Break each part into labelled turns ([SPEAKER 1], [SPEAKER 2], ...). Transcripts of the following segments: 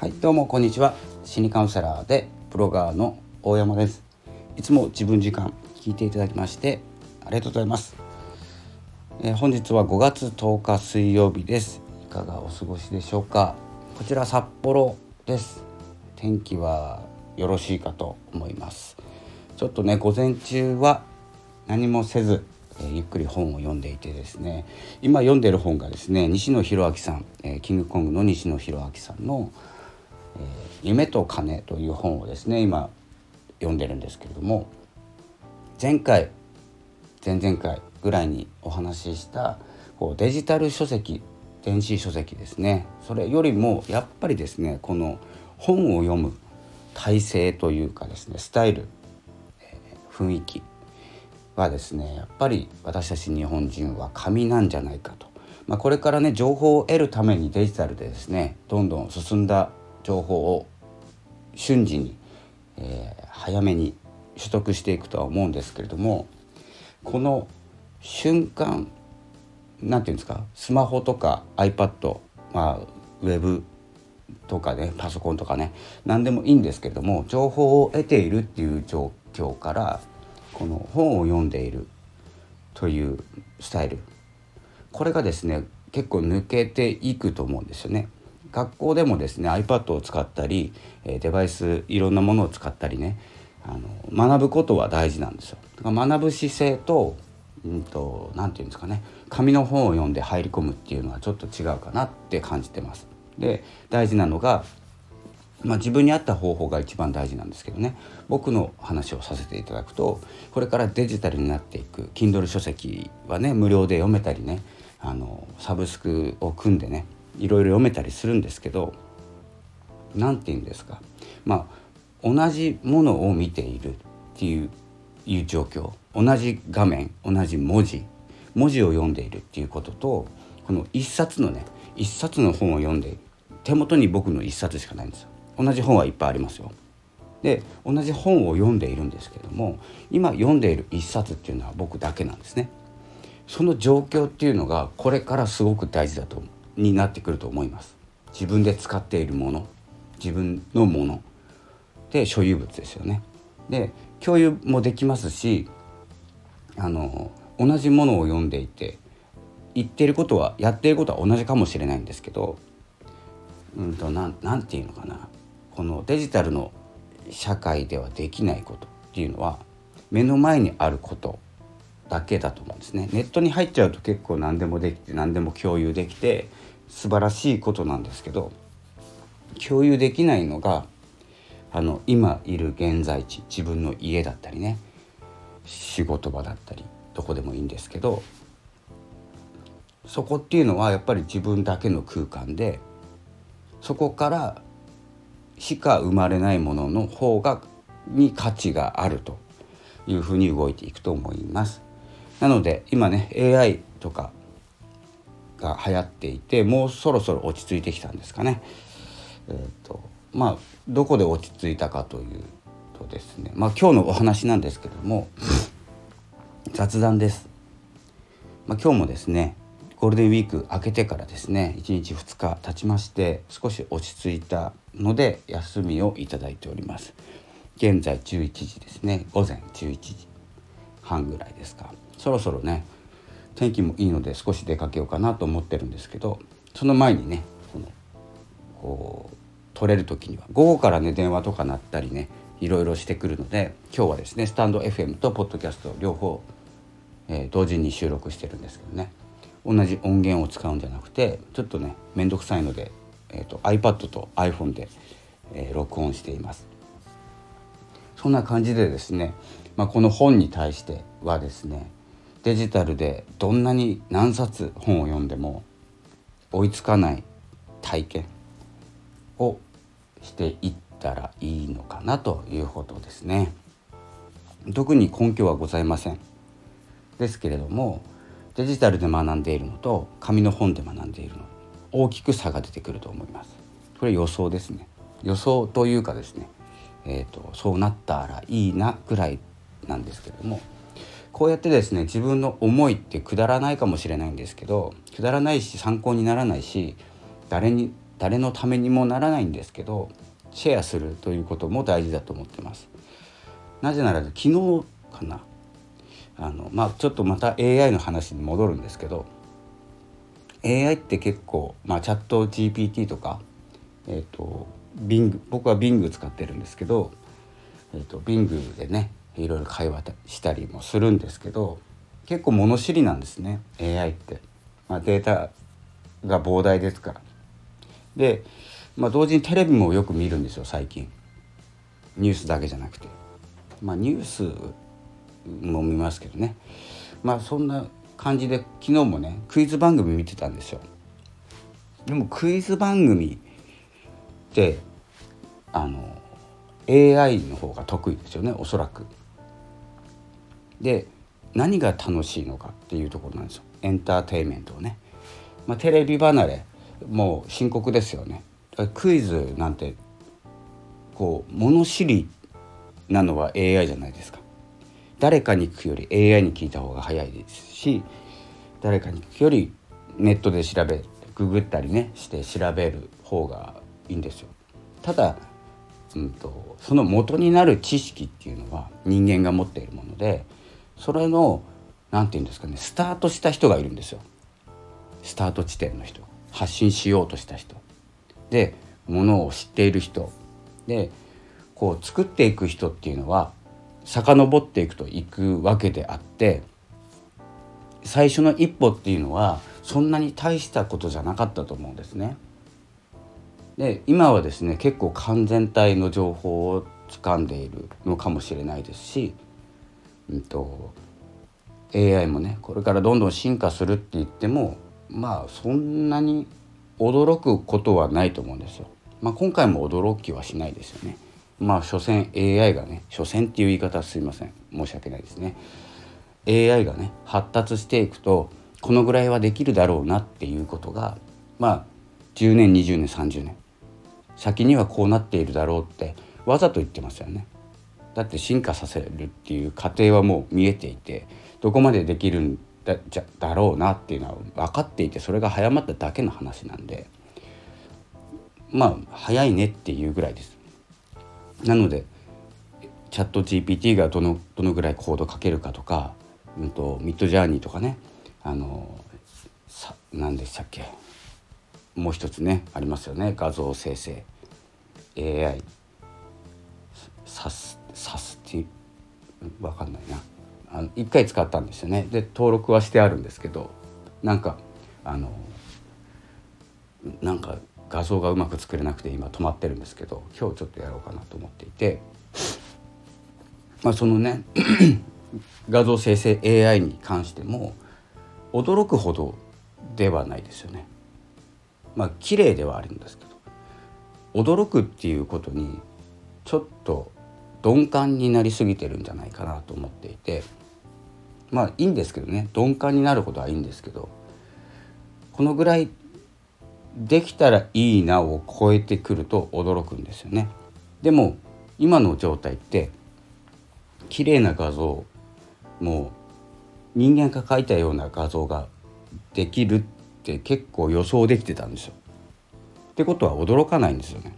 [SPEAKER 1] はいどうもこんにちは。心理カウンセラーでブロガーの大山です。いつも自分時間聞いていただきましてありがとうございます、えー、本日は5月10日水曜日です。いかがお過ごしでしょうか。こちら札幌です。天気はよろしいかと思います。ちょっとね午前中は何もせずえ、ゆっくり本を読んでいてですね。今読んでる本がですね西野博明さん、え、キングコングの西野博明さんの「、夢と金」という本をですね今読んでるんですけれども前回前々回ぐらいにお話ししたこうデジタル書籍電子書籍ですね。それよりもやっぱりですねこの本を読む体制というかですねスタイル、えー、雰囲気はですねやっぱり私たち日本人は紙なんじゃないかと、まあ、これからね情報を得るためにデジタルでですねどんどん進んだ情報を瞬時に、えー、早めに取得していくとは思うんですけれどもこの瞬間なんていうんですかスマホとか iPad、まあ、ウェブとかねパソコンとかね何でもいいんですけれども情報を得ているっていう状況からこの本を読んでいるというスタイルこれがですね結構抜けていくと思うんですよね。学校でもですね iPad を使ったりデバイスいろんなものを使ったりねあの学ぶことは大事なんですよ。学ぶ姿勢とうんと何て言うんですかね紙の本を読んで入り込むっていうのはちょっと違うかなって感じてます。で大事なのがまあ、自分に合った方法が一番大事なんですけどね僕の話をさせていただくとこれからデジタルになっていく Kindle 書籍はね無料で読めたりねあのサブスクを組んでねいろいろ読めたりするんですけど何て言うんですかまあ同じものを見ているっていういう状況同じ画面同じ文字文字を読んでいるっていうこととこの一冊のね一冊の本を読んでいる手元に僕の一冊しかないんですよ。同じ本はいっぱいありますよ。で同じ本を読んでいるんですけども今読んでいる一冊っていうのは僕だけなんですね。その状況っていうのがこれからすごく大事だと思うになってくると思います。自分で使っているもの自分のもので所有物ですよね。で共有もできますしあの同じものを読んでいて言ってることはやってることは同じかもしれないんですけどうんとななんていうのかなこのデジタルの社会ではできないことっていうのは目の前にあることだけだと思うんですね。ネットに入っちゃうと結構何でもできて何でも共有できて素晴らしいことなんですけど共有できないのがあの今いる現在地自分の家だったりね仕事場だったりどこでもいいんですけどそこっていうのはやっぱり自分だけの空間でそこからしか生まれないものの方がに価値があるというふうに動いていくと思います。なので今ね AI とかが流行っていてもうそろそろ落ち着いてきたんですかね。えーとまあどこで落ち着いたかというとですねまあ今日のお話なんですけども雑談です。まあ、今日もですねゴールデンウィーク明けてからですね1日2日経ちまして少し落ち着いたので休みをいただいております現在11時ですね午前11時半ぐらいですかそろそろね天気もいいので少し出かけようかなと思ってるんですけどその前にねこのこう取れる時には午後からね電話とか鳴ったりねいろいろしてくるので今日はですねスタンド FM とポッドキャスト両方、えー、同時に収録してるんですけどね同じ音源を使うんじゃなくてちょっとね面倒くさいので、えーと、iPad と iPhone で、えー、録音しています。そんな感じでですね、まあ、この本に対してはですねデジタルでどんなに何冊本を読んでも追いつかない体験をしていったらいいのかなということですね。特に根拠はございません。ですけれどもデジタルで学んでいるのと紙の本で学んでいるの大きく差が出てくると思います。これ予想ですね。予想というかですねえーと、そうなったらいいなぐらいなんですけれどもこうやってですね自分の思いってくだらないかもしれないんですけどくだらないし参考にならないし誰に誰のためにもならないんですけどシェアするということも大事だと思ってます。なぜなら昨日かなあのまあちょっとまた AI の話に戻るんですけど AI って結構、まあ、チャット GPT とか、えーと、Bing 僕は Bing 使ってるんですけど、えーと、Bing でねいろいろ会話したりもするんですけど結構物知りなんですね AI って、まあ、データが膨大ですから。で、まあ、同時にテレビもよく見るんですよ最近ニュースだけじゃなくて。まあ、ニュースも見ますけどねまあそんな感じで昨日もねクイズ番組見てたんですよ。でもクイズ番組ってあの AI の方が得意ですよねおそらく。で何が楽しいのかっていうところなんですよエンターテインメントをね。まあ、テレビ離れもう深刻ですよね。クイズなんてこう物知りなのは AI じゃないですか。誰かに聞くより AI に聞いた方が早いですし誰かに聞くよりネットで調べググったりねして調べる方がいいんですよ。ただ、うんと、その元になる知識っていうのは人間が持っているものでそれの何て言うんですかねスタートした人がいるんですよ。スタート地点の人発信しようとした人でものを知っている人でこう作っていく人っていうのは遡っていくといくわけであって最初の一歩っていうのはそんなに大したことじゃなかったと思うんですね。で今はですね結構完全体の情報を掴んでいるのかもしれないですし、うんと、AI もねこれからどんどん進化するって言ってもまあそんなに驚くことはないと思うんですよ。まあ、今回も驚きはしないですよね。まあ所詮 AI がね所詮っていう言い方すいません申し訳ないですね AI がね発達していくとこのぐらいはできるだろうなっていうことがまあ10年20年30年先にはこうなっているだろうってわざと言ってますよねだって進化させるっていう過程はもう見えていてどこまでできるんだじゃだろうなっていうのは分かっていてそれが早まっただけの話なんでまあ早いねっていうぐらいです。なのでチャット GPT がどのどのぐらいコードかけるかとか、うんと、ミッドジャーニーとかねあのさ何でしたっけもう一つねありますよね。画像生成 AI サスサスティ分かんないな。あの1回使ったんですよね。で登録はしてあるんですけどなんかあのなんか画像がうまく作れなくて今止まってるんですけど今日ちょっとやろうかなと思っていて。まあそのね 画像生成 AI に関しても驚くほどではないですよね。まあ綺麗ではあるんですけど驚くっていうことにちょっと鈍感になりすぎてるんじゃないかなと思っていてまあいいんですけどね鈍感になることはいいんですけどこのぐらいできたらいいなを超えてくると驚くんですよね。でも今の状態って綺麗な画像もう人間が描いたような画像ができるって結構予想できてたんですよ。ってことは驚かないんですよね。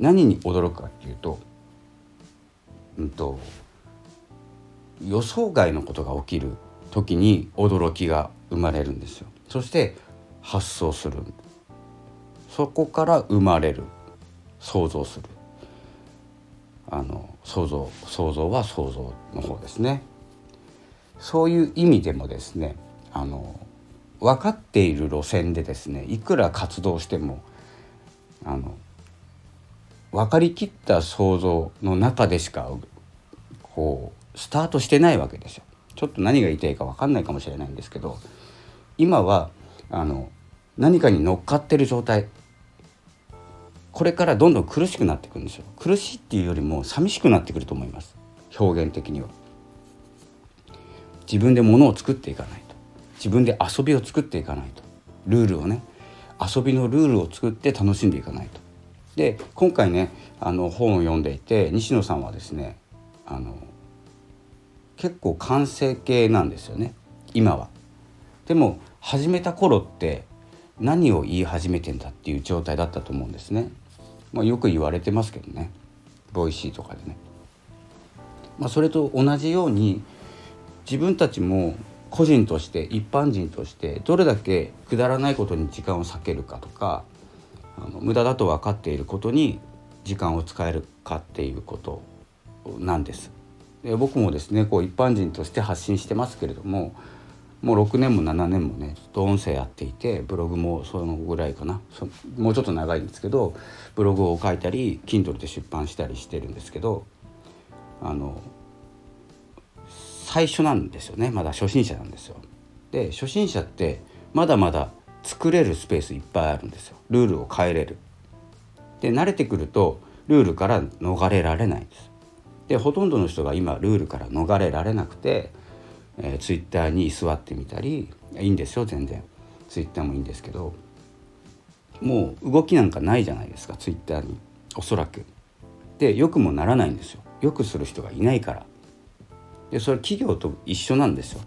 [SPEAKER 1] 何に驚くかっていうと,、うんと、予想外のことが起きる時に驚きが生まれるんですよ。そして発想する。そこから生まれる。想像する。あの想像想像は想像の方ですね。そういう意味でもですねあの分かっている路線でですねいくら活動してもあの分かりきった想像の中でしかこうスタートしてないわけですよ。ちょっと何が言いたいか分かんないかもしれないんですけど今はあの何かに乗っかってる状態。これからどんどん苦しくなっていくんですよ。苦しいっていうよりも寂しくなってくると思います。表現的には。自分で物を作っていかないと。自分で遊びを作っていかないと。ルールをね。遊びのルールを作って楽しんでいかないと。で今回ねあの本を読んでいて西野さんはですねあの結構完成形なんですよね今は。でも始めた頃って何を言い始めてんだっていう状態だったと思うんですね。まあ、よく言われてますけどね Voicy とかでね。まあ、それと同じように自分たちも個人として一般人としてどれだけくだらないことに時間を割けるかとかあの無駄だと分かっていることに時間を使えるかっていうことなんです。で僕もですねこう一般人として発信してますけれどももう6年も7年もねずっと音声やっていてブログもそのぐらいかなもうちょっと長いんですけどブログを書いたり Kindle で出版したりしてるんですけどあの最初なんですよねまだ初心者なんですよ。で初心者ってまだまだ作れるスペースいっぱいあるんですよルールを変えれる。で慣れてくるとルールから逃れられないんです。でほとんどの人が今ルールから逃れられなくて、えー、ツイッターに座ってみたりいいんですよ全然ツイッターもいいんですけどもう動きなんかないじゃないですかツイッターにおそらく。でよくもならないんですよよくする人がいないからでそれ企業と一緒なんですよ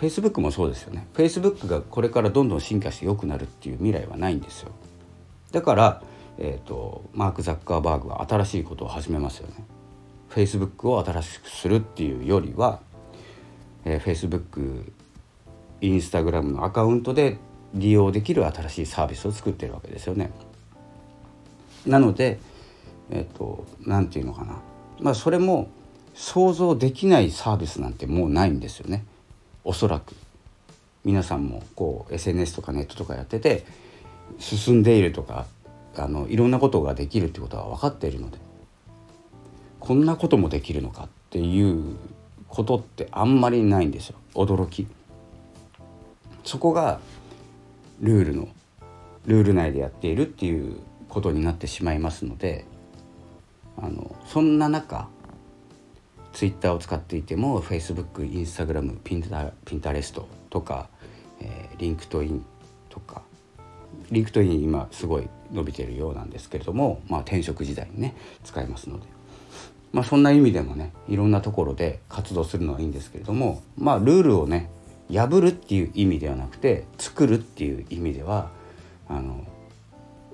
[SPEAKER 1] Facebook もそうですよね。Facebook がこれからどんどん進化して良くなるっていう未来はないんですよ。だから、えーと、マーク・ザッカーバーグは新しいことを始めますよね。Facebook を新しくするっていうよりは、えー、Facebook インスタグラムのアカウントで利用できる新しいサービスを作ってるわけですよね。なのでえっ、ー、と何て言うのかな。まあそれも想像できないサービスなんてもうないんですよね。おそらく皆さんもこう SNS とかネットとかやってて進んでいるとかあのいろんなことができるってことは分かっているのでこんなこともできるのかっていうことってあんまりないんですよ。驚き。そこがルールのルール内でやっているっていうことになってしまいますのであのそんな中ツイッターを使っていても Facebook、Instagram、ピンタ Pinterest とか、えー、 LinkedIn とか LinkedIn 今すごい伸びてるようなんですけれども、まあ、転職時代にね使えますので、まあ、そんな意味でもねいろんなところで活動するのはいいんですけれどもまあルールをね破るっていう意味ではなくて作るっていう意味ではあの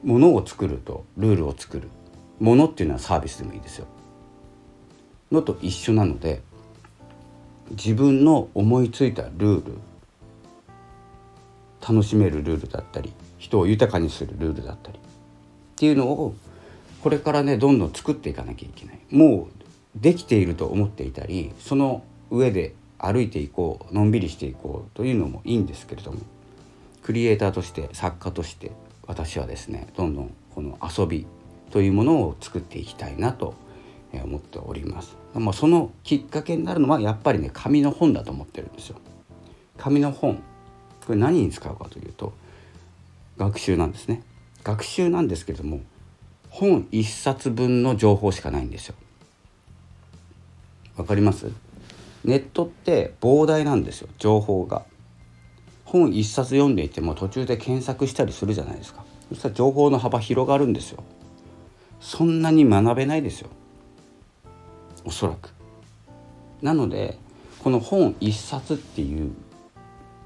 [SPEAKER 1] ものを作るとルールを作る。ものっていうのはサービスでもいいですよ。のと一緒なので自分の思いついたルール楽しめるルールだったり人を豊かにするルールだったりっていうのをこれからねどんどん作っていかなきゃいけない。もうできていると思っていたりその上で歩いていこうのんびりしていこうというのもいいんですけれどもクリエイターとして作家として私はですねどんどんこの遊びというものを作っていきたいなと思っております。まあ、そのきっかけになるのはやっぱりね紙の本だと思ってるんですよ。紙の本これ何に使うかというと学習なんですね。学習なんですけれども本1冊分の情報しかないんですよ。わかります？ネットって膨大なんですよ情報が。本1冊読んでいても途中で検索したりするじゃないですか。そしたら情報の幅広がるんですよ。そんなに学べないですよ。おそらく。なのでこの本一冊っていう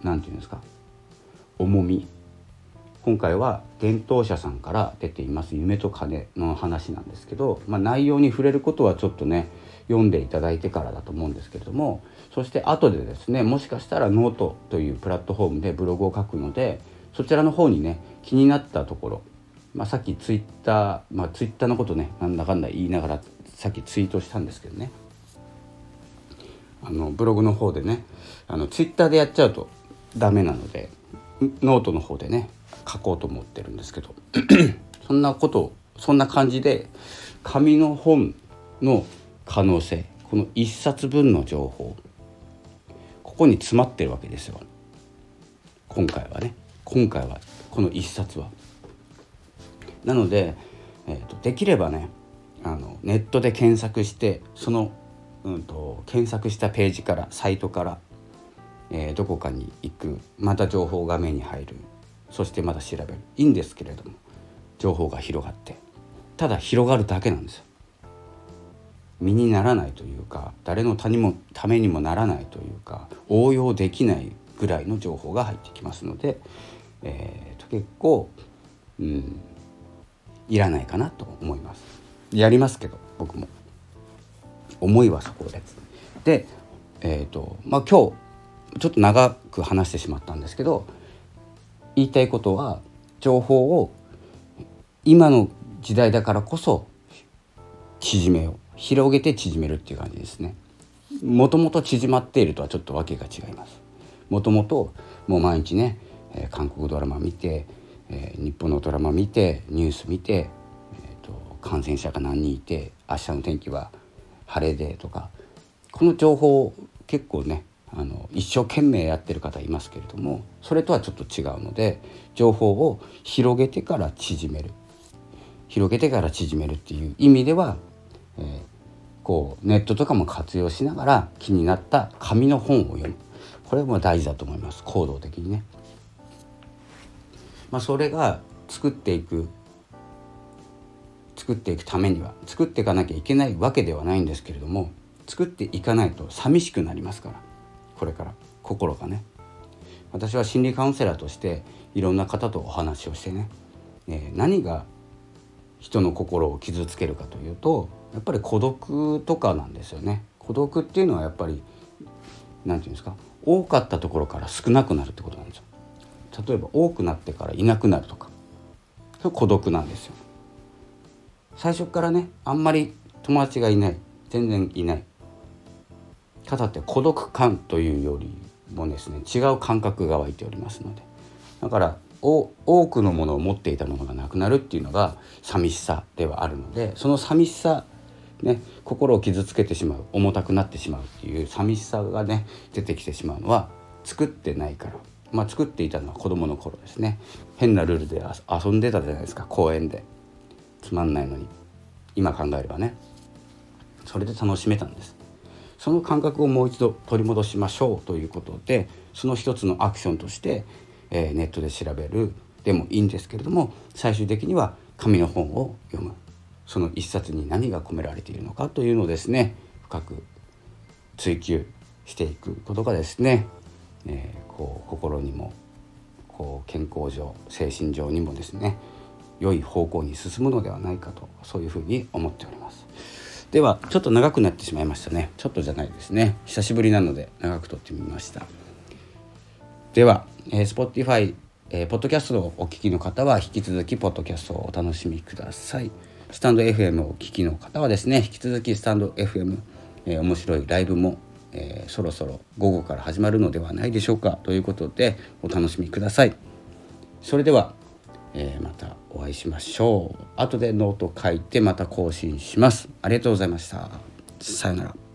[SPEAKER 1] 何て言うんですか重み今回は幻冬舎さんから出ています「夢と金」の話なんですけど、まあ、内容に触れることはちょっとね読んでいただいてからだと思うんですけれどもそして後でですねもしかしたらノートというプラットフォームでブログを書くのでそちらの方にね気になったところ、まあ、さっき Twitter、まあ、 Twitter のことねなんだかんだ言いながらさっきツイートしたんですけどね。あのブログの方でねあのツイッターでやっちゃうとダメなのでノートの方でね書こうと思ってるんですけど。そんなことそんな感じで紙の本の可能性この1冊分の情報ここに詰まってるわけですよ。今回はね。今回はこの1冊は。なので、えーとできればねあのネットで検索してその、うんと、検索したページからサイトから、えー、どこかに行くまた情報が目に入るそしてまた調べるいいんですけれども情報が広がってただ広がるだけなんですよ。身にならないというか誰の他にもためにもならないというか応用できないぐらいの情報が入ってきますので、えー、と結構、うん、いらないかなと思います。やりますけど僕も思いはそこです。で、えーとまあ、今日ちょっと長く話してしまったんですけど言いたいことは情報を今の時代だからこそ縮めよう広げて縮めるっていう感じですね。もともと縮まっているとはちょっと訳が違います。もともともう毎日ね、えー、韓国ドラマ見て、えー、日本のドラマ見てニュース見て、感染者が何人いて明日の天気は晴れでとかこの情報結構ねあの一生懸命やってる方いますけれどもそれとはちょっと違うので情報を広げてから縮める。広げてから縮めるっていう意味では、えー、こうネットとかも活用しながら気になった紙の本を読む。これも大事だと思います。行動的にね。まあ、それが作っていく作っていくためには作っていかなきゃいけないわけではないんですけれども作っていかないと寂しくなりますからこれから心がね。私は心理カウンセラーとしていろんな方とお話をしてね、えー、何が人の心を傷つけるかというとやっぱり孤独とかなんですよね。孤独っていうのはやっぱり何て言うんですか多かったところから少なくなるってことなんですよ。例えば多くなってからいなくなるとかそれ孤独なんですよ。最初からねあんまり友達がいない。全然いない。方って孤独感というよりもですね違う感覚が湧いておりますので。だから多くのものを持っていたものがなくなるっていうのが寂しさではあるのでその寂しさね、心を傷つけてしまう重たくなってしまうっていう寂しさがね出てきてしまうのは作ってないから、まあ、作っていたのは子どもの頃ですね。変なルールで遊んでたじゃないですか公園で。つまんないのに。今考えればね。それで楽しめたんです。その感覚をもう一度取り戻しましょうということでその一つのアクションとして、えー、ネットで調べる。でもいいんですけれども最終的には紙の本を読む。その一冊に何が込められているのかというのをですね深く追求していくことがですね、えー、こう心にもこう健康上精神上にもですね良い方向に進むのではないかとそういうふうに思っております。ではちょっと長くなってしまいましたね。ちょっとじゃないですね。久しぶりなので長く撮ってみました。では、えー、Spotify えー、ポッドキャストをお聞きの方は引き続きポッドキャストをお楽しみください。スタンド FM をお聞きの方はですね引き続きスタンド FM、えー、面白いライブも、えー、そろそろ午後から始まるのではないでしょうか。ということでお楽しみください。それでは、えー、またお会いしましょう。後でノート書いてまた更新します。ありがとうございました。さようなら。